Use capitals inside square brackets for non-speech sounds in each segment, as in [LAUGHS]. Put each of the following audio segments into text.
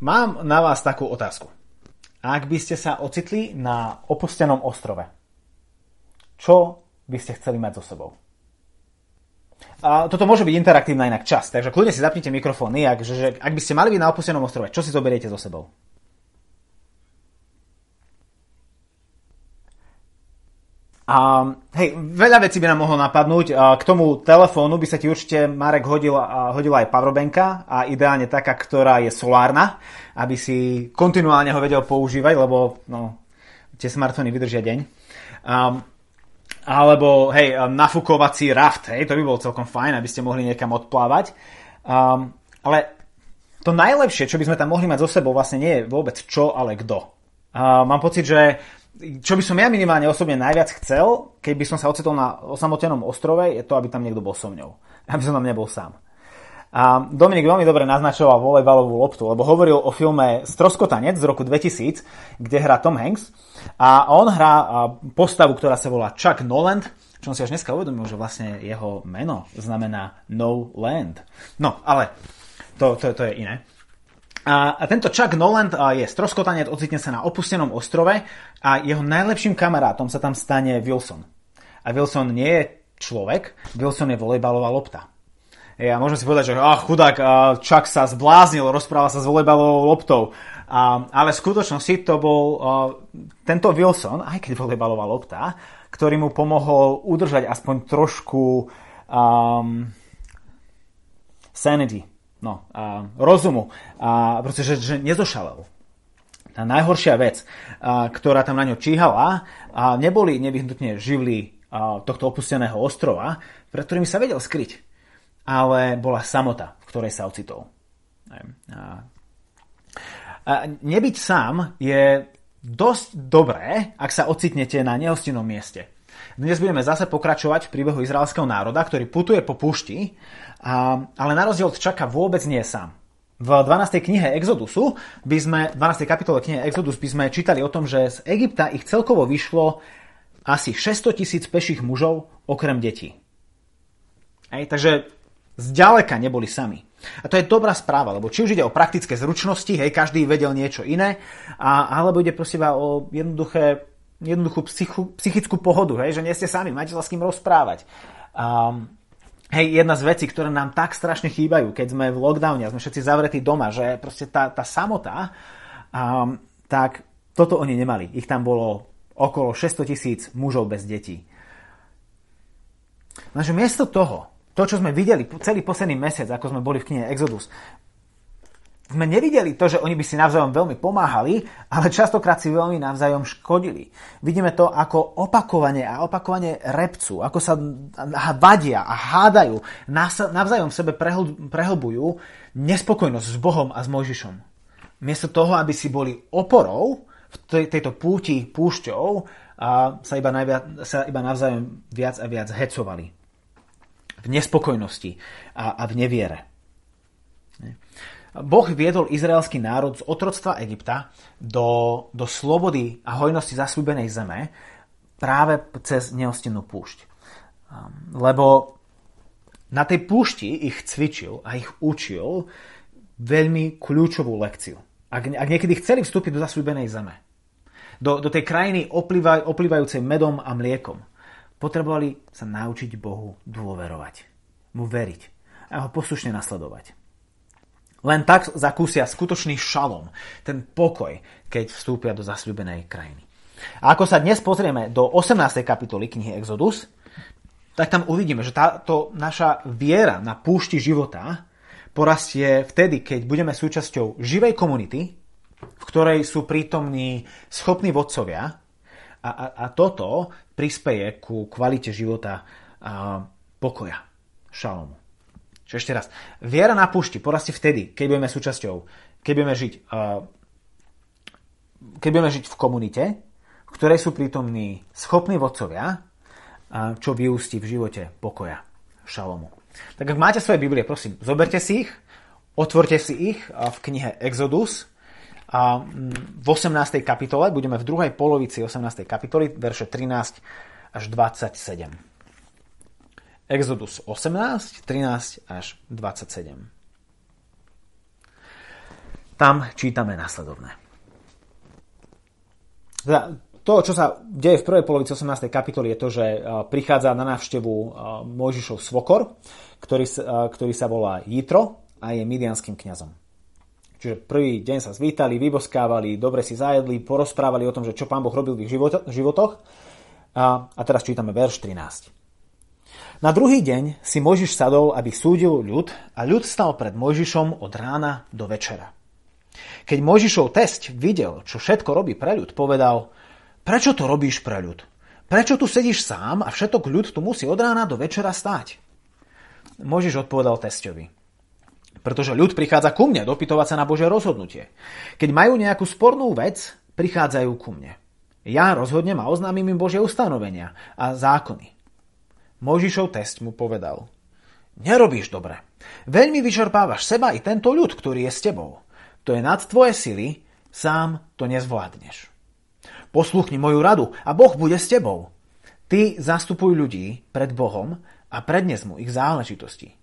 mám na vás takú otázku. Ak by ste sa ocitli na opustenom ostrove, čo by ste chceli mať so sebou? A toto môže byť interaktívna inak čas, takže kľudne si zapnite mikrofóny, ak, že, ak by ste mali byť na opustenom ostrove, čo si zoberiete so sebou? A hej, veľa vecí by nám mohlo napadnúť. K tomu telefónu by sa ti určite, Marek, hodil, hodila aj powerbanka a ideálne taká, ktorá je solárna, aby si kontinuálne ho vedel používať, lebo no, tie smartfóny vydržia deň. Um, alebo, hej, nafúkovací raft, hej, to by bolo celkom fajn, aby ste mohli niekam odplávať. Um, ale to najlepšie, čo by sme tam mohli mať so sebou, vlastne nie je vôbec čo, ale kto. Uh, mám pocit, že čo by som ja minimálne osobne najviac chcel, keď by som sa ocitol na osamotenom ostrove, je to, aby tam niekto bol so mňou. [LAUGHS] Aby som tam nebol sám. A Dominik veľmi dobre naznačoval volejbalovú loptu, lebo hovoril o filme Stroskotanec z roku 2000, kde hrá Tom Hanks. A on hrá postavu, ktorá sa volá Chuck Noland, čo som si až dneska uvedomil, že vlastne jeho meno znamená No Land. No, ale to, to, to je iné. A, tento Chuck Noland je stroskotanec, ocitne sa na opustenom ostrove a jeho najlepším kamarátom sa tam stane Wilson. A Wilson nie je človek, Wilson je volejbalová lopta. Ja môžem si povedať, že ach, chudák, Chuck sa zbláznil, rozprával sa s volejbalovou loptou. A, ale v skutočnosti to bol a, tento Wilson, aj keď volejbalová lopta, ktorý mu pomohol udržať aspoň trošku um, sanity, no, a rozumu, a, pretože že nezošalel. Tá najhoršia vec, a, ktorá tam na ňo číhala, a neboli nevyhnutne živly tohto opusteného ostrova, pred ktorými sa vedel skryť, ale bola samota, v ktorej sa ocitol. A, a nebyť sám je dosť dobré, ak sa ocitnete na nehostinnom mieste. Dnes budeme zase pokračovať v príbehu izraelského národa, ktorý putuje po púšti, ale na rozdiel od Čaka vôbec nie je sám. V 12. knihe Exodusu by sme, 12. kapitole knihe Exodus by sme čítali o tom, že z Egypta ich celkovo vyšlo asi 600 tisíc peších mužov okrem detí. Ej, takže zďaleka neboli sami. A to je dobrá správa, lebo či už ide o praktické zručnosti, hej, každý vedel niečo iné, a, alebo ide prosím o jednoduché jednoduchú psychu, psychickú pohodu, hej, že nie ste sami, máte sa s kým rozprávať. Um, hej, jedna z vecí, ktoré nám tak strašne chýbajú, keď sme v lockdowne a sme všetci zavretí doma, že proste tá, tá samota, um, tak toto oni nemali. Ich tam bolo okolo 600 tisíc mužov bez detí. Lenže miesto toho, to, čo sme videli celý posledný mesiac, ako sme boli v knihe Exodus, sme nevideli to, že oni by si navzájom veľmi pomáhali, ale častokrát si veľmi navzájom škodili. Vidíme to, ako opakovane a opakovane repcu, ako sa vadia a hádajú, navzájom sebe prehlbujú nespokojnosť s Bohom a s Mojžišom. Miesto toho, aby si boli oporou v tejto púti púšťou, a sa iba, najviac, sa iba navzájom viac a viac hecovali. V nespokojnosti a, a v neviere. Boh viedol izraelský národ z otroctva Egypta do, do slobody a hojnosti zasľúbenej zeme práve cez neostinnú púšť. Um, lebo na tej púšti ich cvičil a ich učil veľmi kľúčovú lekciu. Ak, ak niekedy chceli vstúpiť do zasľúbenej zeme, do, do tej krajiny oplývaj, oplývajúcej medom a mliekom, potrebovali sa naučiť Bohu dôverovať, mu veriť a ho poslušne nasledovať. Len tak zakúsia skutočný šalom, ten pokoj, keď vstúpia do zasľúbenej krajiny. A ako sa dnes pozrieme do 18. kapitoly knihy Exodus, tak tam uvidíme, že táto naša viera na púšti života porastie vtedy, keď budeme súčasťou živej komunity, v ktorej sú prítomní schopní vodcovia a, a, a toto prispeje ku kvalite života a pokoja, šalomu. Čiže ešte raz. Viera na púšti porastie vtedy, keď budeme súčasťou, keď budeme žiť, uh, keď budeme žiť v komunite, v ktorej sú prítomní schopní vodcovia, uh, čo vyústi v živote pokoja, šalomu. Tak ak máte svoje Biblie, prosím, zoberte si ich, otvorte si ich uh, v knihe Exodus, a v 18. kapitole, budeme v druhej polovici 18. kapitoly, verše 13 až 27. Exodus 18, 13 až 27. tam čítame následovné. Teda, to, čo sa deje v prvej polovici 18. kapitoly, je to, že prichádza na návštevu Mojžišov svokor, ktorý, ktorý sa volá Jitro a je midianským kňazom. Čiže prvý deň sa zvítali, vyboskávali, dobre si zajedli, porozprávali o tom, že čo pán Boh robil v ich životoch. A, a teraz čítame verš 13. Na druhý deň si Mojžiš sadol, aby súdil ľud a ľud stal pred Mojžišom od rána do večera. Keď Mojžišov test videl, čo všetko robí pre ľud, povedal, prečo to robíš pre ľud? Prečo tu sedíš sám a všetok ľud tu musí od rána do večera stáť? Mojžiš odpovedal testovi. Pretože ľud prichádza ku mne dopytovať sa na Bože rozhodnutie. Keď majú nejakú spornú vec, prichádzajú ku mne. Ja rozhodnem a oznámim im Božie ustanovenia a zákony. Mojžišov test mu povedal. Nerobíš dobre. Veľmi vyčerpávaš seba i tento ľud, ktorý je s tebou. To je nad tvoje sily, sám to nezvládneš. Posluchni moju radu a Boh bude s tebou. Ty zastupuj ľudí pred Bohom a prednes mu ich záležitosti.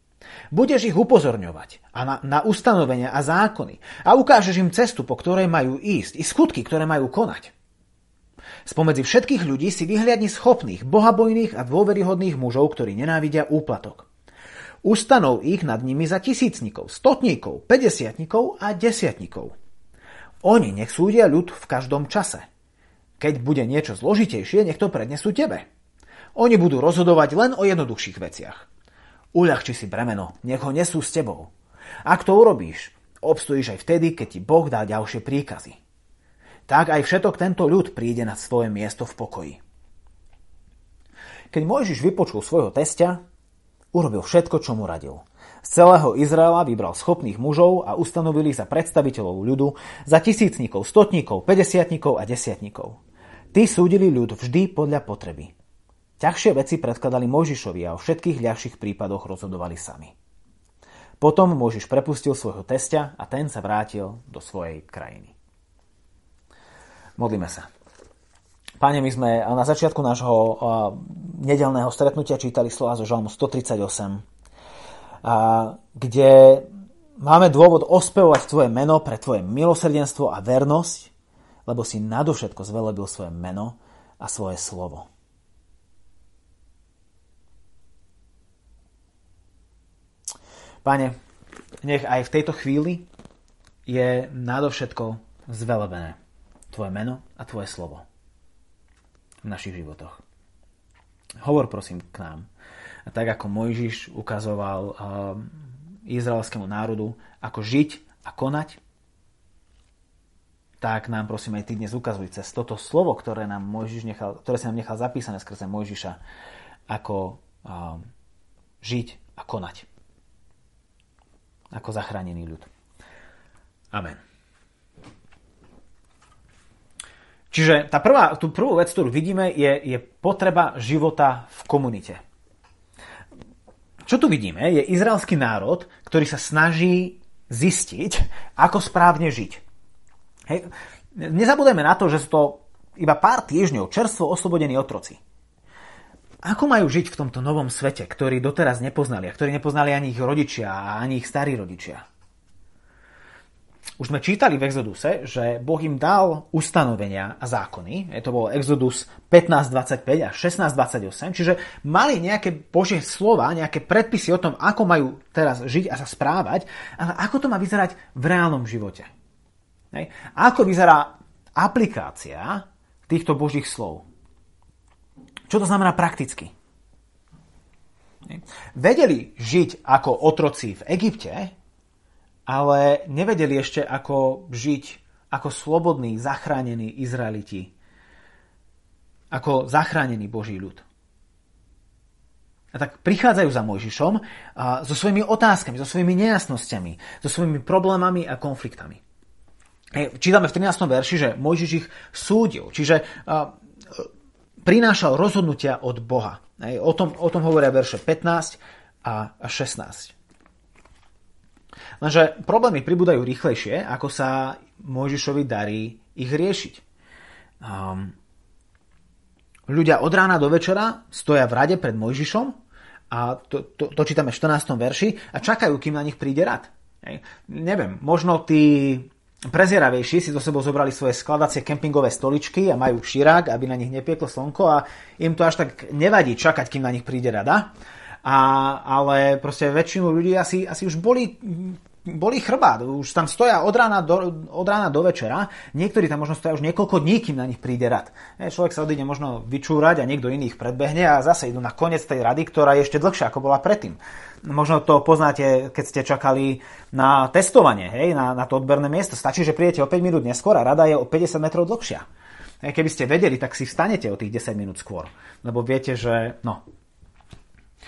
Budeš ich upozorňovať a na, na ustanovenia a zákony a ukážeš im cestu, po ktorej majú ísť i skutky, ktoré majú konať. Spomedzi všetkých ľudí si vyhliadni schopných, bohabojných a dôveryhodných mužov, ktorí nenávidia úplatok. Ustanov ich nad nimi za tisícnikov, stotníkov, pedesiatnikov a desiatnikov. Oni nech súdia ľud v každom čase. Keď bude niečo zložitejšie, nech to prednesú tebe. Oni budú rozhodovať len o jednoduchších veciach. Uľahči si bremeno, nech ho nesú s tebou. Ak to urobíš, obstojíš aj vtedy, keď ti Boh dá ďalšie príkazy tak aj všetok tento ľud príde na svoje miesto v pokoji. Keď Mojžiš vypočul svojho testia, urobil všetko, čo mu radil. Z celého Izraela vybral schopných mužov a ustanovili za predstaviteľov ľudu, za tisícnikov, stotníkov, pedesiatníkov a desiatníkov. Tí súdili ľud vždy podľa potreby. Ťažšie veci predkladali Mojžišovi a o všetkých ľahších prípadoch rozhodovali sami. Potom Mojžiš prepustil svojho testia a ten sa vrátil do svojej krajiny. Modlíme sa. Páne, my sme na začiatku nášho nedelného stretnutia čítali slova zo Žalmu 138, kde máme dôvod ospevovať Tvoje meno pre Tvoje milosrdenstvo a vernosť, lebo si nadovšetko zvelebil svoje meno a svoje slovo. Pane, nech aj v tejto chvíli je nadovšetko zvelebené Tvoje meno a Tvoje slovo v našich životoch. Hovor prosím k nám. A tak ako Mojžiš ukazoval uh, izraelskému národu, ako žiť a konať, tak nám prosím aj ty dnes ukazuj cez toto slovo, ktoré, nám Mojžiš nechal, ktoré si nám nechal zapísané skrze Mojžiša, ako uh, žiť a konať. Ako zachránený ľud. Amen. Čiže tá prvá, tú prvú vec, ktorú vidíme, je, je potreba života v komunite. Čo tu vidíme, je izraelský národ, ktorý sa snaží zistiť, ako správne žiť. Hej. Nezabudeme na to, že sú to iba pár týždňov čerstvo oslobodení otroci. Ako majú žiť v tomto novom svete, ktorý doteraz nepoznali a ktorý nepoznali ani ich rodičia, ani ich starí rodičia? Už sme čítali v Exoduse, že Boh im dal ustanovenia a zákony. To bol Exodus 15.25 a 16.28. Čiže mali nejaké Božie slova, nejaké predpisy o tom, ako majú teraz žiť a sa správať, ale ako to má vyzerať v reálnom živote. Ako vyzerá aplikácia týchto Božích slov. Čo to znamená prakticky? Vedeli žiť ako otroci v Egypte, ale nevedeli ešte, ako žiť ako slobodní, zachránení Izraeliti, ako zachránený Boží ľud. A tak prichádzajú za Mojžišom a so svojimi otázkami, so svojimi nejasnosťami, so svojimi problémami a konfliktami. Čítame v 13. verši, že Mojžiš ich súdil, čiže prinášal rozhodnutia od Boha. O tom, o tom hovoria verše 15 a 16. Lenže problémy pribúdajú rýchlejšie, ako sa Mojžišovi darí ich riešiť. Um, ľudia od rána do večera stoja v rade pred Mojžišom a to, to, to čítame v 14. verši a čakajú, kým na nich príde rad. Hej. Neviem, možno tí prezieravejší si do sebou zobrali svoje skladacie kempingové stoličky a majú širák, aby na nich nepieklo slnko a im to až tak nevadí čakať, kým na nich príde rada. A, ale proste väčšinu ľudí asi, asi už boli boli chrbát, už tam stoja od rána, do, od rána do večera, niektorí tam možno stoja už niekoľko dní, kým na nich príde rad. E, človek sa odíde možno vyčúrať a niekto iných predbehne a zase idú na koniec tej rady, ktorá je ešte dlhšia, ako bola predtým. Možno to poznáte, keď ste čakali na testovanie, hej, na, na to odberné miesto. Stačí, že prídete o 5 minút neskôr a rada je o 50 metrov dlhšia. Keby ste vedeli, tak si vstanete o tých 10 minút skôr. Lebo viete, že no,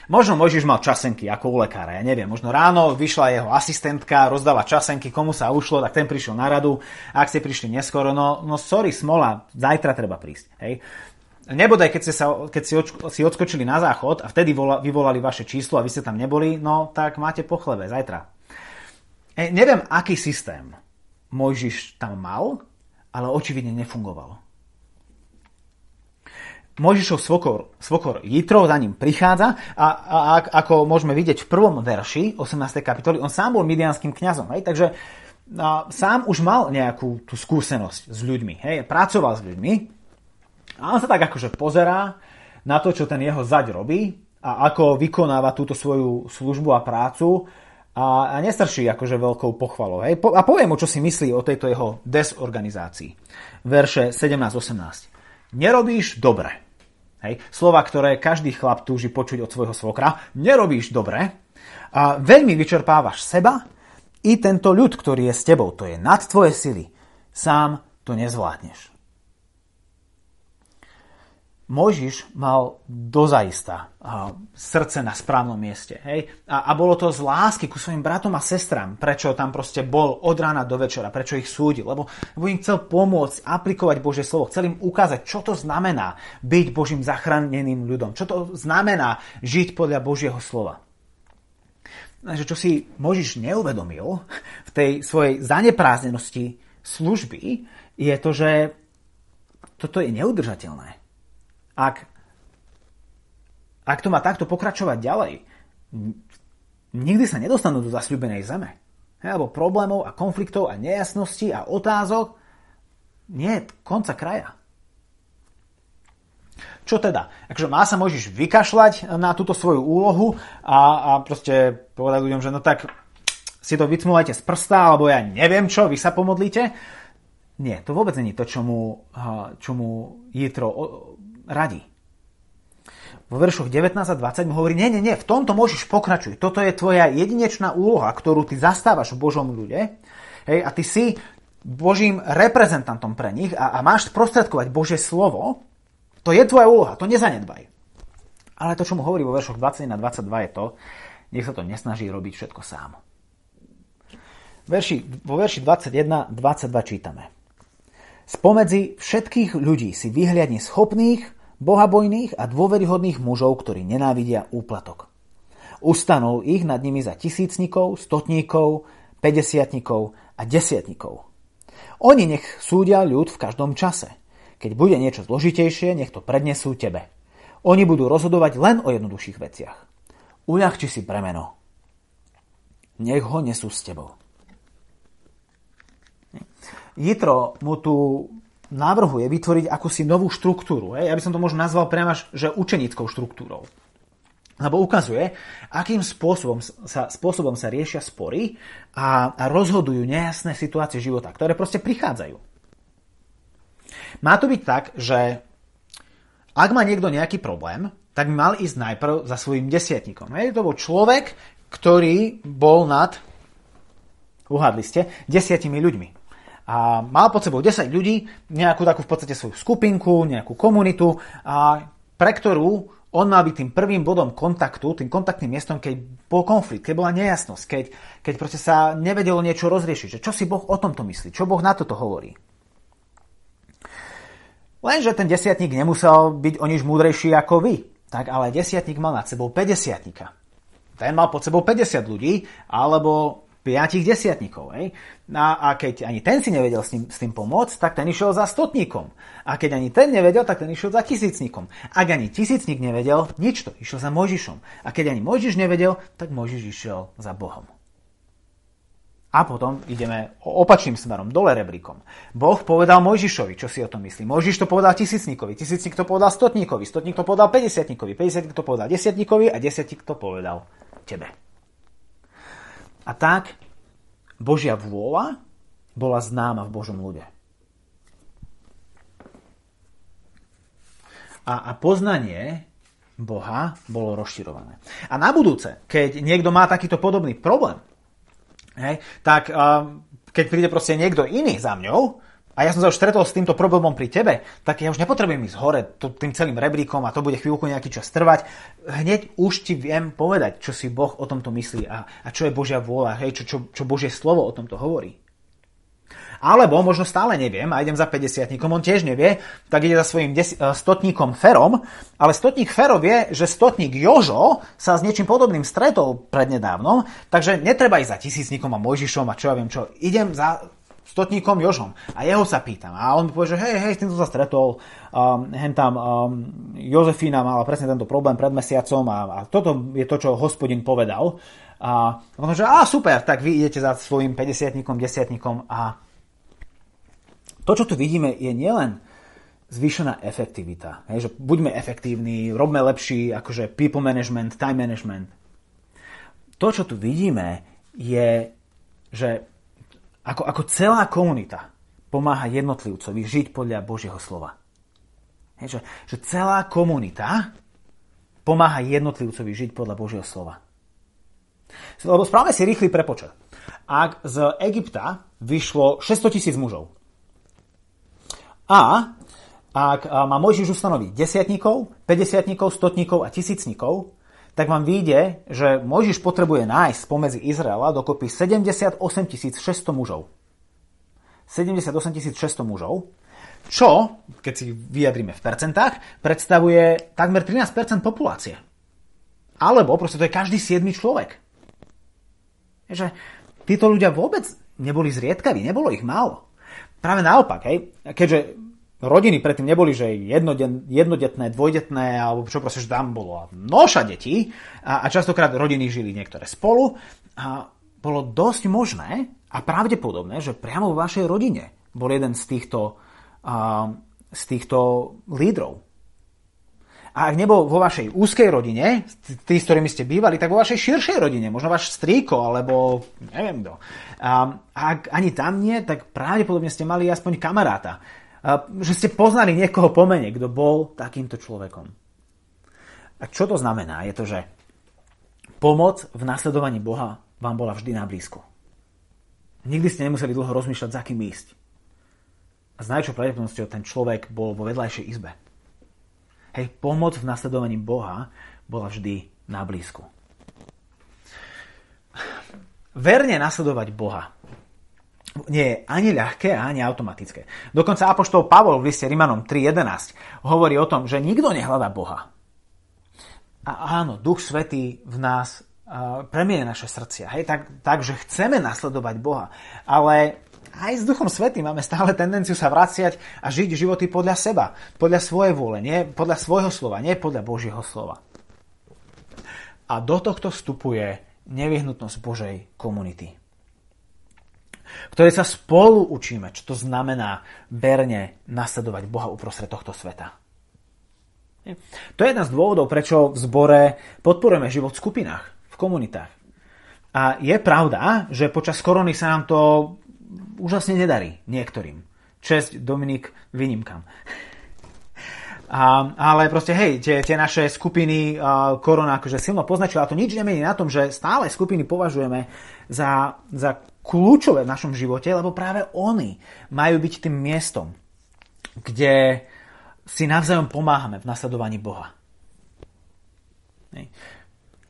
Možno Mojžiš mal časenky ako u lekára, ja neviem. Možno ráno vyšla jeho asistentka, rozdala časenky, komu sa ušlo, tak ten prišiel na radu. Ak ste prišli neskoro, no, no sorry, smola, zajtra treba prísť. Hej. Nebodaj, keď, ste sa, keď si, oč, si odskočili na záchod a vtedy vola, vyvolali vaše číslo a vy ste tam neboli, no tak máte pochlebe zajtra. E, neviem, aký systém Mojžiš tam mal, ale očividne nefungoval. Mojžišov svokor, svokor Jitro za ním prichádza a, a, a ako môžeme vidieť v prvom verši 18. kapitoly, on sám bol midianským kňazom, hej, takže a, sám už mal nejakú tú skúsenosť s ľuďmi, hej, pracoval s ľuďmi a on sa tak akože pozerá na to, čo ten jeho zaď robí a ako vykonáva túto svoju službu a prácu a, a nestrší akože veľkou pochvalou. Hej. Po, a poviem mu, čo si myslí o tejto jeho desorganizácii. Verše 17-18. Nerobíš dobre. Hej. Slova, ktoré každý chlap túži počuť od svojho svokra. Nerobíš dobre. A veľmi vyčerpávaš seba i tento ľud, ktorý je s tebou. To je nad tvoje sily. Sám to nezvládneš. Mojžiš mal dozaista srdce na správnom mieste. Hej? A, a bolo to z lásky ku svojim bratom a sestram, prečo tam proste bol od rána do večera, prečo ich súdil. Lebo, lebo im chcel pomôcť aplikovať Božie slovo. Chcel im ukázať, čo to znamená byť Božím zachráneným ľudom. Čo to znamená žiť podľa Božieho slova. Takže čo si Mojžiš neuvedomil v tej svojej zanepráznenosti služby, je to, že toto je neudržateľné ak, ak to má takto pokračovať ďalej, nikdy sa nedostanú do zasľubenej zeme. Alebo problémov a konfliktov a nejasností a otázok nie je konca kraja. Čo teda? Akože má sa môžeš vykašľať na túto svoju úlohu a, a proste povedať ľuďom, že no tak si to vycmúvajte z prsta, alebo ja neviem čo, vy sa pomodlíte. Nie, to vôbec není to, čo mu, čo mu Jitro radí. Vo veršoch 19 a 20 mu hovorí, nie, nie, nie, v tomto môžeš pokračuj. Toto je tvoja jedinečná úloha, ktorú ty zastávaš v Božom ľude. Hej, a ty si Božím reprezentantom pre nich a, a máš sprostredkovať Božie slovo. To je tvoja úloha, to nezanedbaj. Ale to, čo mu hovorí vo veršoch 21 a 22 je to, nech sa to nesnaží robiť všetko sám. Verši, vo verši 21 22 čítame. Spomedzi všetkých ľudí si vyhliadni schopných, bohabojných a dôveryhodných mužov, ktorí nenávidia úplatok. Ustanul ich nad nimi za tisícnikov, stotníkov, pedesiatnikov a desiatnikov. Oni nech súdia ľud v každom čase. Keď bude niečo zložitejšie, nech to prednesú tebe. Oni budú rozhodovať len o jednoduchších veciach. Uľahči si premeno. Nech ho nesú s tebou. Jitro mu tu navrhuje vytvoriť akúsi novú štruktúru. Ja by som to možno nazval priamo, že učenickou štruktúrou. Lebo ukazuje, akým spôsobom sa, spôsobom sa riešia spory a, a rozhodujú nejasné situácie života, ktoré proste prichádzajú. Má to byť tak, že ak má niekto nejaký problém, tak mal ísť najprv za svojim desiatnikom. Hej? To bol človek, ktorý bol nad, uhádli ste, desiatimi ľuďmi a mal pod sebou 10 ľudí, nejakú takú v podstate svoju skupinku, nejakú komunitu, a pre ktorú on mal byť tým prvým bodom kontaktu, tým kontaktným miestom, keď bol konflikt, keď bola nejasnosť, keď, keď proste sa nevedelo niečo rozriešiť, že čo si Boh o tomto myslí, čo Boh na toto hovorí. Lenže ten desiatník nemusel byť o nič múdrejší ako vy. Tak ale desiatník mal nad sebou 50 Ten mal pod sebou 50 ľudí, alebo piatich desiatníkov. Hej? A, a keď ani ten si nevedel s tým, s tým pomôcť, tak ten išiel za stotníkom. A keď ani ten nevedel, tak ten išiel za tisícnikom. Ak ani tisícnik nevedel, nič to, išiel za Mojžišom. A keď ani Mojžiš nevedel, tak Mojžiš išiel za Bohom. A potom ideme opačným smerom, dole rebríkom. Boh povedal Mojžišovi, čo si o tom myslí. Mojžiš to povedal tisícníkovi, tisícník to povedal stotníkovi, stotník to povedal 50 50 to povedal desiatníkovi a desiatník to povedal tebe. A tak Božia vôľa bola známa v Božom ľude. A, a poznanie Boha bolo rozširované. A na budúce, keď niekto má takýto podobný problém, Hej? Tak uh, keď príde proste niekto iný za mňou, a ja som sa už stretol s týmto problémom pri tebe, tak ja už nepotrebujem ísť hore tým celým rebríkom a to bude chvíľku nejaký čas trvať. Hneď už ti viem povedať, čo si Boh o tomto myslí a, a čo je Božia vôľa, hej, čo, čo, čo Božie slovo o tomto hovorí. Alebo možno stále neviem a idem za 50 on tiež nevie, tak ide za svojím des- eh, stotníkom Ferom, ale stotník Fero vie, že stotník Jožo sa s niečím podobným stretol prednedávnom, takže netreba ísť za tisícnikom a Mojžišom a čo ja viem čo. Idem za stotníkom Jožom a jeho sa pýtam. A on mi povie, že hej, hej, s týmto sa stretol, um, hen tam um, Jozefína mala presne tento problém pred mesiacom a, a toto je to, čo hospodin povedal. A on že, a super, tak vy idete za svojim 50 desiatníkom a to, čo tu vidíme, je nielen zvýšená efektivita. Hej, že buďme efektívni, robme lepší akože people management, time management. To, čo tu vidíme, je, že ako, ako celá komunita pomáha jednotlivcovi žiť podľa Božieho slova. Hej, že, že celá komunita pomáha jednotlivcovi žiť podľa Božieho slova. Lebo správame si rýchly prepočet. Ak z Egypta vyšlo 600 tisíc mužov, a ak má Mojžiš ustanoviť desiatníkov, 50 stotníkov a tisícnikov, tak vám vyjde, že Mojžiš potrebuje nájsť spomedzi Izraela dokopy 78 600 mužov. 78 600 mužov, čo, keď si vyjadríme v percentách, predstavuje takmer 13% populácie. Alebo proste to je každý 7 človek. Že títo ľudia vôbec neboli zriedkaví, nebolo ich málo. Práve naopak, hej, keďže rodiny predtým neboli, že jednodetné, dvojdetné, alebo čo proste, že tam bolo noša detí a, a častokrát rodiny žili niektoré spolu a bolo dosť možné a pravdepodobné, že priamo vo vašej rodine bol jeden z týchto, uh, z týchto lídrov. A ak nebol vo vašej úzkej rodine, tí, s ktorými ste bývali, tak vo vašej širšej rodine, možno váš strýko, alebo neviem kto. A ak ani tam nie, tak pravdepodobne ste mali aspoň kamaráta. Že ste poznali niekoho pomene, kto bol takýmto človekom. A čo to znamená? Je to, že pomoc v nasledovaní Boha vám bola vždy na blízku. Nikdy ste nemuseli dlho rozmýšľať, za kým ísť. A s najväčšou pravdepodobnosťou ten človek bol vo vedľajšej izbe. Hej, pomoc v nasledovaní Boha bola vždy na blízku. Verne nasledovať Boha nie je ani ľahké, ani automatické. Dokonca Apoštol Pavol v liste Rimanom 3.11 hovorí o tom, že nikto nehľadá Boha. A áno, Duch Svetý v nás uh, premiene naše srdcia. Hej, tak, tak, že chceme nasledovať Boha. Ale aj s Duchom Svetým máme stále tendenciu sa vraciať a žiť životy podľa seba, podľa svojej vôle, nie podľa svojho slova, nie podľa Božieho slova. A do tohto vstupuje nevyhnutnosť Božej komunity, ktorej sa spolu učíme, čo to znamená verne nasledovať Boha uprostred tohto sveta. To je jeden z dôvodov, prečo v zbore podporujeme život v skupinách, v komunitách. A je pravda, že počas korony sa nám to úžasne nedarí niektorým. Česť Dominik výnimkám. A, ale proste, hej, tie, tie naše skupiny uh, korona akože silno poznačila a to nič nemení na tom, že stále skupiny považujeme za, za kľúčové v našom živote, lebo práve oni majú byť tým miestom, kde si navzájom pomáhame v nasledovaní Boha.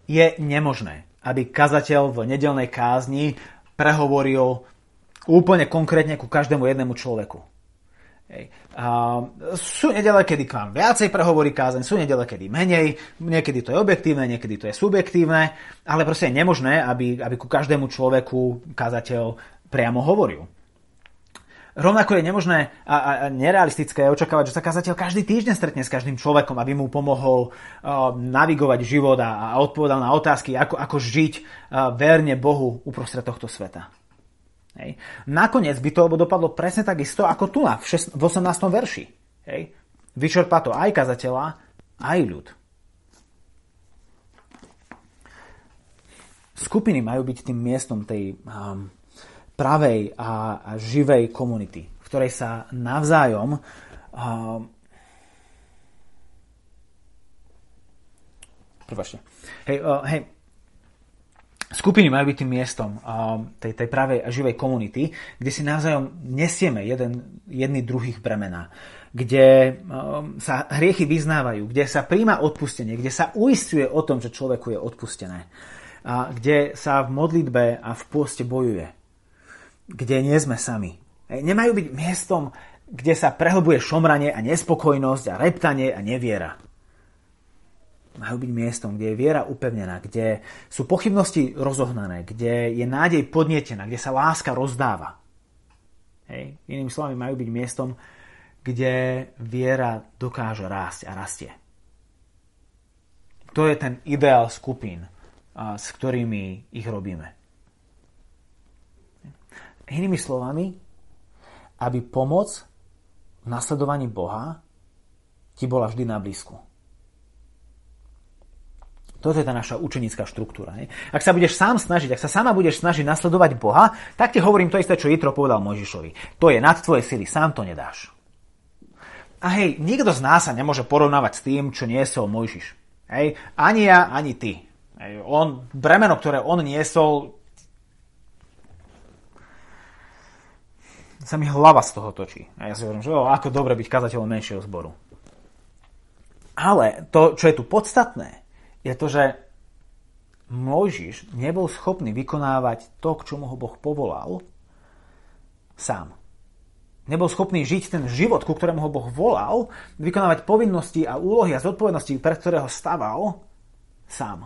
Je nemožné, aby kazateľ v nedelnej kázni prehovoril Úplne konkrétne ku každému jednému človeku. Hej. A sú nedele, kedy k vám viacej prehovorí kázeň, sú nedele, kedy menej, niekedy to je objektívne, niekedy to je subjektívne, ale proste je nemožné, aby, aby ku každému človeku kázateľ priamo hovoril. Rovnako je nemožné a, a nerealistické očakávať, že sa kazateľ každý týždeň stretne s každým človekom, aby mu pomohol uh, navigovať život a, a odpovedal na otázky, ako, ako žiť uh, verne Bohu uprostred tohto sveta. Hej. Nakoniec by to dopadlo presne takisto ako tu na, v, 18. verši. Hej. Vyčerpá to aj kazateľa, aj ľud. Skupiny majú byť tým miestom tej um, pravej a, a živej komunity, v ktorej sa navzájom um, Prepačte. Hej, uh, hej, Skupiny majú byť tým miestom tej, tej pravej a živej komunity, kde si navzájom nesieme jeden, jedný druhých bremená, kde sa hriechy vyznávajú, kde sa príjma odpustenie, kde sa uistuje o tom, že človeku je odpustené, a kde sa v modlitbe a v pôste bojuje, kde nie sme sami. Nemajú byť miestom, kde sa prehlbuje šomranie a nespokojnosť a reptanie a neviera majú byť miestom, kde je viera upevnená, kde sú pochybnosti rozohnané, kde je nádej podnietená, kde sa láska rozdáva. Hej. Inými slovami, majú byť miestom, kde viera dokáže rásť a rastie. To je ten ideál skupín, s ktorými ich robíme. Inými slovami, aby pomoc v nasledovaní Boha ti bola vždy na blízku. Toto je tá naša učenická štruktúra. Ne? Ak sa budeš sám snažiť, ak sa sama budeš snažiť nasledovať Boha, tak ti hovorím to isté, čo Jitro povedal Mojžišovi. To je nad tvoje sily, sám to nedáš. A hej, nikto z nás sa nemôže porovnávať s tým, čo niesol Mojžiš. Hej, ani ja, ani ty. Hej, on, bremeno, ktoré on niesol, sa mi hlava z toho točí. A ja si hovorím, že o, ako dobre byť kazateľom menšieho zboru. Ale to, čo je tu podstatné, je to, že Mojžiš nebol schopný vykonávať to, k čomu ho Boh povolal, sám. Nebol schopný žiť ten život, ku ktorému ho Boh volal, vykonávať povinnosti a úlohy a zodpovednosti, pre ktorého staval, sám.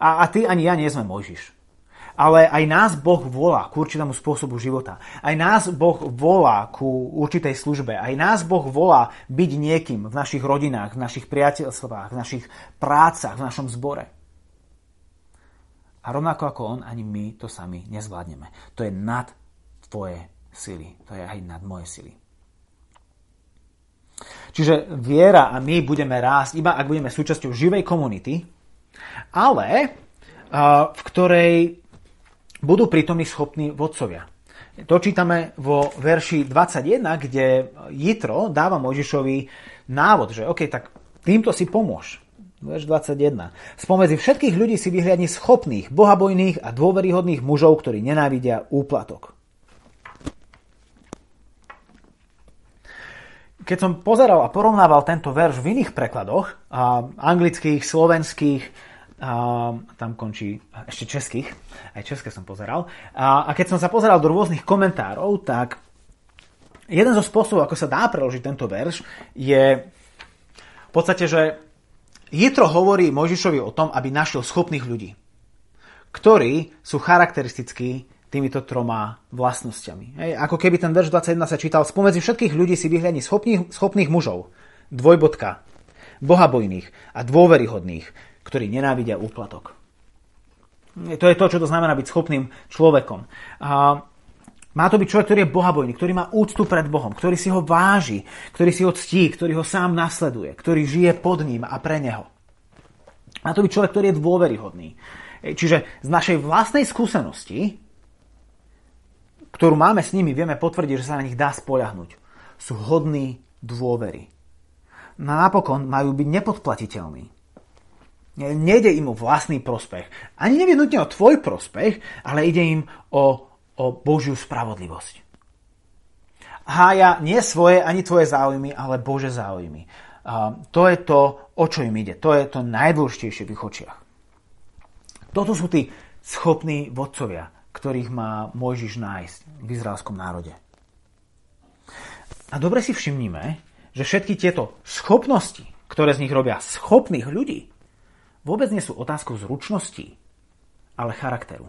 A, a ty ani ja nie sme Mojžiš ale aj nás Boh volá k určitému spôsobu života. Aj nás Boh volá ku určitej službe. Aj nás Boh volá byť niekým v našich rodinách, v našich priateľstvách, v našich prácach, v našom zbore. A rovnako ako on, ani my to sami nezvládneme. To je nad tvoje sily. To je aj nad moje sily. Čiže viera a my budeme rásť iba ak budeme súčasťou živej komunity, ale v ktorej budú prítomní schopní vodcovia. To čítame vo verši 21, kde Jitro dáva Mojžišovi návod, že OK, tak týmto si pomôž. Verš 21. Spomedzi všetkých ľudí si vyhliadni schopných, bohabojných a dôveryhodných mužov, ktorí nenávidia úplatok. Keď som pozeral a porovnával tento verš v iných prekladoch, anglických, slovenských, a tam končí ešte českých, aj české som pozeral. A, a keď som sa pozeral do rôznych komentárov, tak jeden zo spôsobov, ako sa dá preložiť tento verš, je v podstate, že Jitro hovorí Mojžišovi o tom, aby našiel schopných ľudí, ktorí sú charakteristickí týmito troma vlastnosťami. Hej, ako keby ten verš 21 sa čítal, spomedzi všetkých ľudí si vyhľadni schopných, schopných mužov, dvojbodka, bohabojných a dôveryhodných, ktorí nenávidia úplatok. To je to, čo to znamená byť schopným človekom. A má to byť človek, ktorý je bohabojný, ktorý má úctu pred Bohom, ktorý si ho váži, ktorý si ho ctí, ktorý ho sám nasleduje, ktorý žije pod ním a pre neho. Má to byť človek, ktorý je dôveryhodný. Čiže z našej vlastnej skúsenosti, ktorú máme s nimi, vieme potvrdiť, že sa na nich dá spoľahnúť. Sú hodní dôvery. No napokon majú byť nepodplatiteľní. Nejde im o vlastný prospech. Ani nevyhnutne o tvoj prospech, ale ide im o, o Božiu spravodlivosť. Hája nie svoje ani tvoje záujmy, ale Bože záujmy. A to je to, o čo im ide. To je to najdôležitejšie v ich očiach. Toto sú tí schopní vodcovia, ktorých má Mojžiš nájsť v izraelskom národe. A dobre si všimnime, že všetky tieto schopnosti, ktoré z nich robia schopných ľudí, vôbec nie sú otázkou zručnosti, ale charakteru.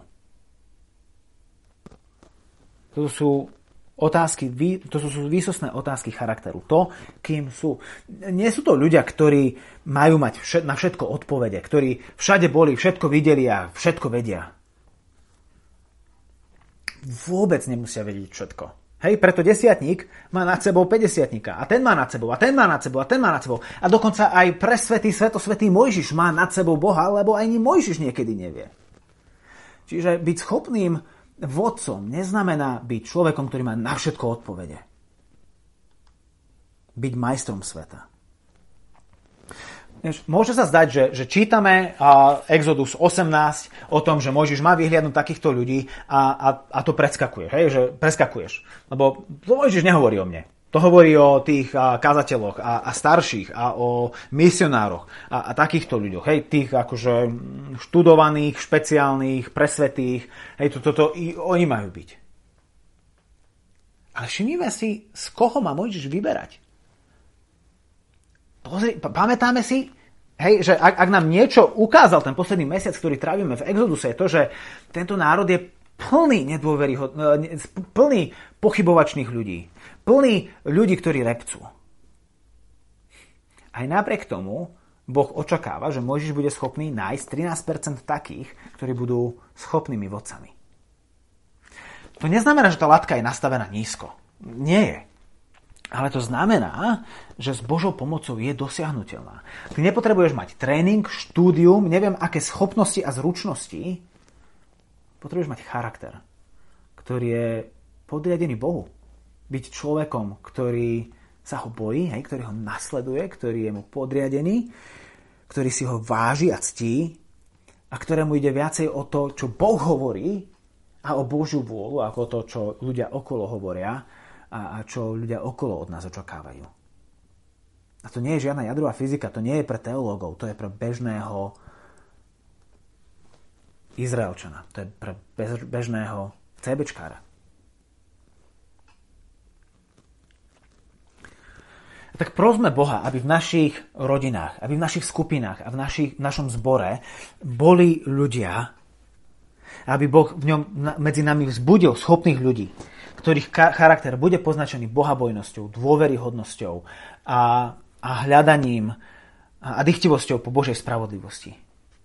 To sú otázky, to sú výsostné otázky charakteru. To, kým sú. Nie sú to ľudia, ktorí majú mať na všetko odpovede, ktorí všade boli, všetko videli a všetko vedia. vôbec nemusia vedieť všetko. Hej, preto desiatník má nad sebou 50 a ten má nad sebou, a ten má nad sebou, a ten má nad sebou. A dokonca aj pre svetý, svetosvetý Mojžiš má nad sebou Boha, lebo ani Mojžiš niekedy nevie. Čiže byť schopným vodcom neznamená byť človekom, ktorý má na všetko odpovede. Byť majstrom sveta. Môže sa zdať, že, že čítame uh, Exodus 18 o tom, že Mojžiš má vyhliadnúť takýchto ľudí a, a, a to preskakuješ, hej? že preskakuješ. Lebo Mojžiš nehovorí o mne. To hovorí o tých a, kazateľoch a, a starších a o misionároch a, a takýchto ľuďoch. Hej, tých akože študovaných, špeciálnych, presvetých. Hej, to, to, to, i, oni majú byť. Ale všimnime si, z koho má Mojžiš vyberať pozri, pamätáme si, hej, že ak, ak nám niečo ukázal ten posledný mesiac, ktorý trávime v Exoduse, je to, že tento národ je plný nedôveryhod, e, plný pochybovačných ľudí. Plný ľudí, ktorí repcú. Aj napriek tomu Boh očakáva, že Mojžiš bude schopný nájsť 13% takých, ktorí budú schopnými vodcami. To neznamená, že tá latka je nastavená nízko. Nie je. Ale to znamená, že s Božou pomocou je dosiahnutelná. Ty nepotrebuješ mať tréning, štúdium, neviem aké schopnosti a zručnosti. Potrebuješ mať charakter, ktorý je podriadený Bohu. Byť človekom, ktorý sa ho bojí, hej, ktorý ho nasleduje, ktorý je mu podriadený, ktorý si ho váži a ctí a ktorému ide viacej o to, čo Boh hovorí a o Božiu vôľu, ako to, čo ľudia okolo hovoria a, a čo ľudia okolo od nás očakávajú. A to nie je žiadna jadrová fyzika, to nie je pre teológov, to je pre bežného Izraelčana, to je pre bežného CBčkára. tak prosme Boha, aby v našich rodinách, aby v našich skupinách a v, našich, v našom zbore boli ľudia, aby Boh v ňom medzi nami vzbudil schopných ľudí, ktorých charakter bude poznačený bohabojnosťou, dôveryhodnosťou a, a hľadaním a dychtivosťou po Božej spravodlivosti.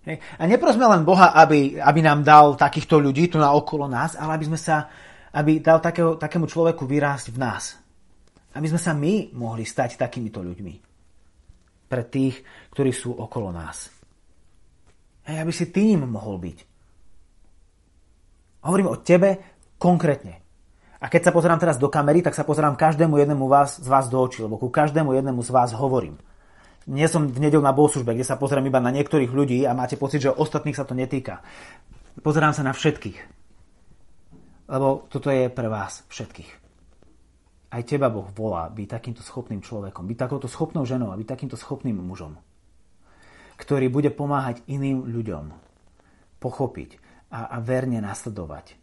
Hej. A neprosme len Boha, aby, aby nám dal takýchto ľudí tu na okolo nás, ale aby sme sa, aby dal takého, takému človeku vyrásť v nás. Aby sme sa my mohli stať takýmito ľuďmi. Pre tých, ktorí sú okolo nás. Hej, aby si ním mohol byť. Hovorím o tebe konkrétne. A keď sa pozerám teraz do kamery, tak sa pozerám každému jednému vás, z vás do očí, lebo ku každému jednému z vás hovorím. Nie som v nedel na bohoslužbe, kde sa pozerám iba na niektorých ľudí a máte pocit, že ostatných sa to netýka. Pozerám sa na všetkých. Lebo toto je pre vás všetkých. Aj teba Boh volá byť takýmto schopným človekom, byť takouto schopnou ženou a byť takýmto schopným mužom, ktorý bude pomáhať iným ľuďom pochopiť a, a verne nasledovať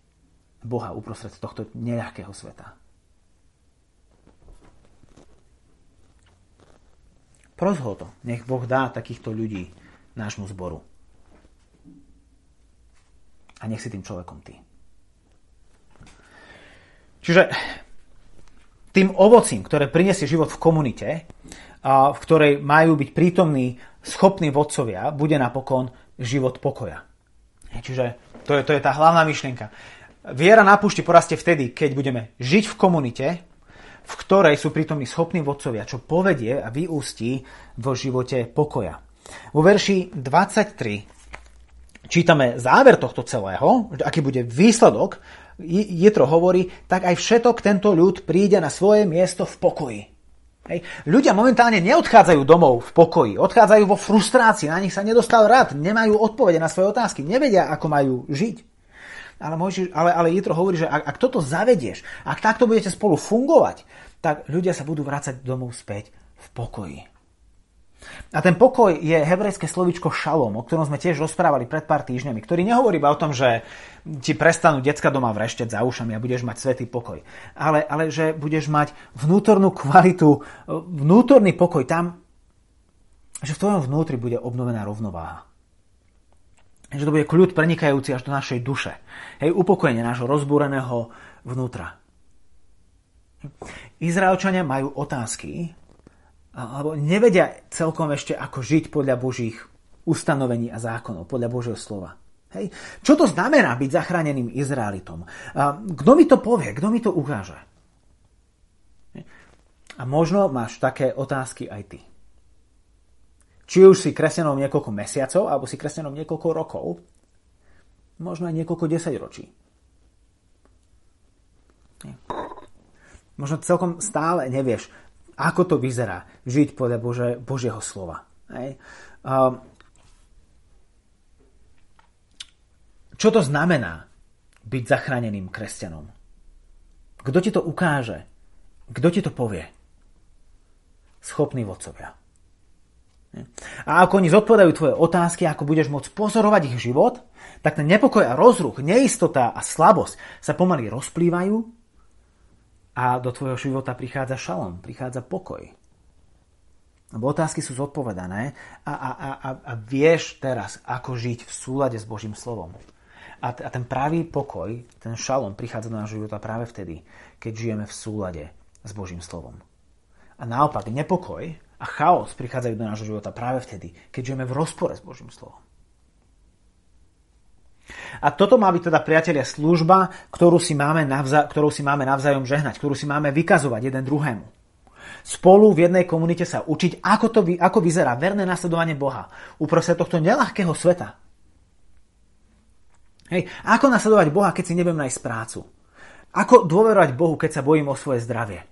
Boha uprostred tohto nejakého sveta. Pros ho to. Nech Boh dá takýchto ľudí nášmu zboru. A nech si tým človekom ty. Čiže tým ovocím, ktoré prinesie život v komunite, v ktorej majú byť prítomní schopní vodcovia, bude napokon život pokoja. Čiže to je, to je tá hlavná myšlienka. Viera na púšti porastie vtedy, keď budeme žiť v komunite, v ktorej sú prítomní schopní vodcovia, čo povedie a vyústí vo živote pokoja. Vo verši 23 čítame záver tohto celého, aký bude výsledok. Jetro hovorí, tak aj všetok tento ľud príde na svoje miesto v pokoji. Hej. Ľudia momentálne neodchádzajú domov v pokoji, odchádzajú vo frustrácii, na nich sa nedostal rad, nemajú odpovede na svoje otázky, nevedia, ako majú žiť. Ale, Mojžiš, ale, ale Jitro hovorí, že ak, ak toto zavedieš, ak takto budete spolu fungovať, tak ľudia sa budú vrácať domov späť v pokoji. A ten pokoj je hebrejské slovičko šalom, o ktorom sme tiež rozprávali pred pár týždňami, ktorý nehovorí iba o tom, že ti prestanú decka doma vrešteť za ušami a budeš mať svetý pokoj. Ale, ale že budeš mať vnútornú kvalitu, vnútorný pokoj tam, že v tvojom vnútri bude obnovená rovnováha že to bude kľud prenikajúci až do našej duše. Hej, upokojenie nášho rozbúreného vnútra. Izraelčania majú otázky, alebo nevedia celkom ešte, ako žiť podľa Božích ustanovení a zákonov, podľa Božieho slova. Hej. Čo to znamená byť zachráneným Izraelitom? Kto mi to povie? Kto mi to ukáže? A možno máš také otázky aj ty. Či už si kresťanom niekoľko mesiacov, alebo si kresťanom niekoľko rokov, možno aj niekoľko desaťročí. Možno celkom stále nevieš, ako to vyzerá žiť podľa Bože, Božieho slova. Hej. Čo to znamená byť zachráneným kresťanom? Kto ti to ukáže? Kto ti to povie? Schopní vodcovia. A ako oni zodpovedajú tvoje otázky, ako budeš môcť pozorovať ich život, tak ten nepokoj a rozruch, neistota a slabosť sa pomaly rozplývajú a do tvojho života prichádza šalom, prichádza pokoj. Lebo otázky sú zodpovedané a, a, a, a vieš teraz, ako žiť v súlade s Božím slovom. A, a ten pravý pokoj, ten šalom prichádza do nášho života práve vtedy, keď žijeme v súlade s Božím slovom. A naopak, nepokoj a chaos prichádzajú do nášho života práve vtedy, keď žijeme v rozpore s Božím slovom. A toto má byť teda, priatelia, služba, ktorú si máme, navza- ktorú si máme navzájom žehnať, ktorú si máme vykazovať jeden druhému. Spolu v jednej komunite sa učiť, ako, to, ako vyzerá verné nasledovanie Boha uprostred tohto nelahkého sveta, Hej. Ako nasledovať Boha, keď si neviem nájsť prácu? Ako dôverovať Bohu, keď sa bojím o svoje zdravie?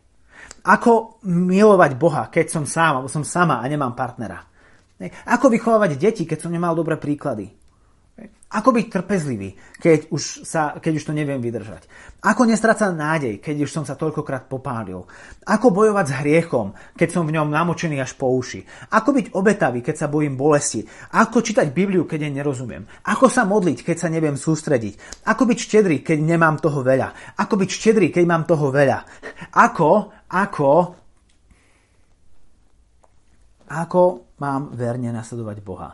Ako milovať Boha, keď som sám, alebo som sama a nemám partnera? Ako vychovávať deti, keď som nemal dobré príklady? Ako byť trpezlivý, keď už, sa, keď už to neviem vydržať? Ako nestrácať nádej, keď už som sa toľkokrát popálil? Ako bojovať s hriechom, keď som v ňom namočený až po uši? Ako byť obetavý, keď sa bojím bolesti? Ako čítať Bibliu, keď jej nerozumiem? Ako sa modliť, keď sa neviem sústrediť? Ako byť štedrý, keď nemám toho veľa? Ako byť štedrý, keď mám toho veľa? Ako, ako, ako mám verne nasledovať Boha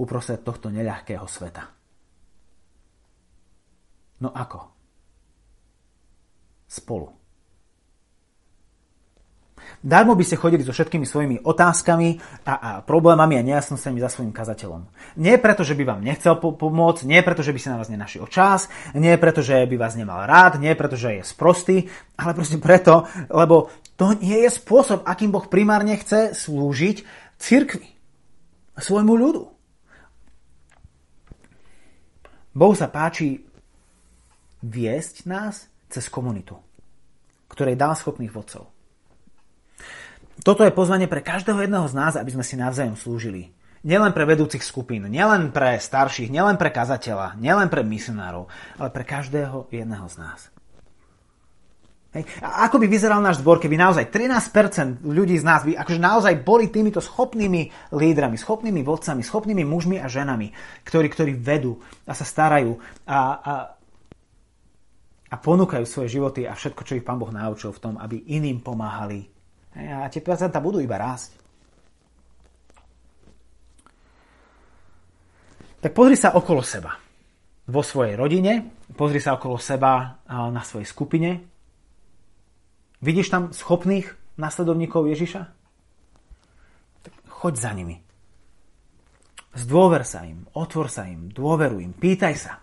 uprostred tohto neľahkého sveta? No ako? Spolu. Darmo by ste chodili so všetkými svojimi otázkami a, a problémami a nejasnosťami za svojim kazateľom. Nie preto, že by vám nechcel po- pomôcť, nie preto, že by si na vás nenašiel čas, nie preto, že by vás nemal rád, nie preto, že je sprostý, ale proste preto, lebo to nie je spôsob, akým Boh primárne chce slúžiť cirkvi, svojmu ľudu. Bohu sa páči viesť nás cez komunitu, ktorej dal schopných vodcov. Toto je pozvanie pre každého jedného z nás, aby sme si navzájom slúžili. Nielen pre vedúcich skupín, nielen pre starších, nielen pre kazateľa, nielen pre misionárov, ale pre každého jedného z nás. Hej. A ako by vyzeral náš dvor, keby naozaj 13% ľudí z nás by akože naozaj boli týmito schopnými lídrami, schopnými vodcami, schopnými mužmi a ženami, ktorí, ktorí vedú a sa starajú a, a, a ponúkajú svoje životy a všetko, čo ich Pán Boh naučil v tom, aby iným pomáhali. A tie percentá budú iba rásť. Tak pozri sa okolo seba. Vo svojej rodine, pozri sa okolo seba na svojej skupine. Vidíš tam schopných nasledovníkov Ježiša? Tak choď za nimi. Zdôver sa im, otvor sa im, dôveruj im, pýtaj sa.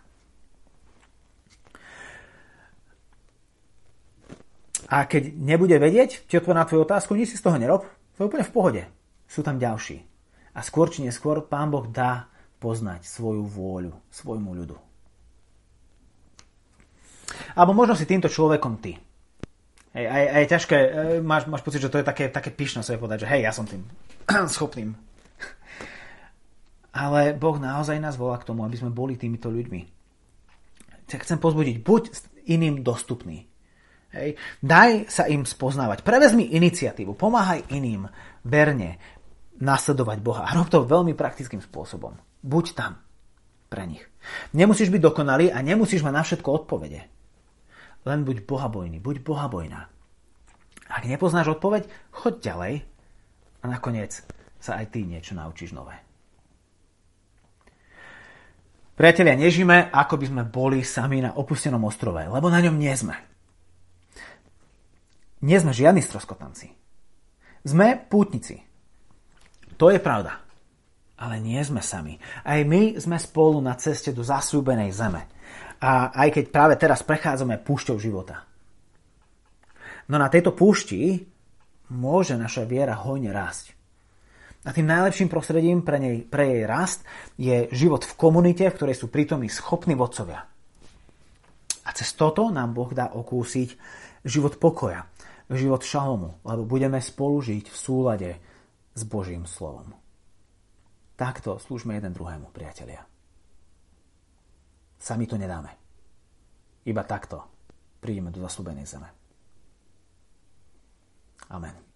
A keď nebude vedieť, odpovie na tvoju otázku, nič si z toho nerob, to je úplne v pohode. Sú tam ďalší. A skôr či neskôr Pán Boh dá poznať svoju vôľu, svojmu ľudu. Alebo možno si týmto človekom ty. Hej, a, je, ťažké, e, máš, máš pocit, že to je také, také pyšné sa povedať, že hej, ja som tým [CLEARS THROAT] schopným. Ale Boh naozaj nás volá k tomu, aby sme boli týmito ľuďmi. Chcem pozbudiť, buď iným dostupný. Hej. Daj sa im spoznávať. Prevezmi iniciatívu. Pomáhaj iným verne nasledovať Boha. A rob to veľmi praktickým spôsobom. Buď tam pre nich. Nemusíš byť dokonalý a nemusíš mať na všetko odpovede. Len buď bohabojný, buď bohabojná. Ak nepoznáš odpoveď, choď ďalej a nakoniec sa aj ty niečo naučíš nové. Priatelia, nežíme, ako by sme boli sami na opustenom ostrove, lebo na ňom nie sme. Nie sme žiadni stroskotanci. Sme pútnici. To je pravda. Ale nie sme sami. Aj my sme spolu na ceste do zasľúbenej zeme. A aj keď práve teraz prechádzame púšťou života. No na tejto púšti môže naša viera hojne rásť. A tým najlepším prostredím pre, nej, pre jej rast je život v komunite, v ktorej sú prítomní schopní vodcovia. A cez toto nám Boh dá okúsiť život pokoja, život šalomu, lebo budeme spolu žiť v súlade s Božím slovom. Takto slúžme jeden druhému, priatelia. Sami to nedáme. Iba takto prídeme do zaslúbenej zeme. Amen.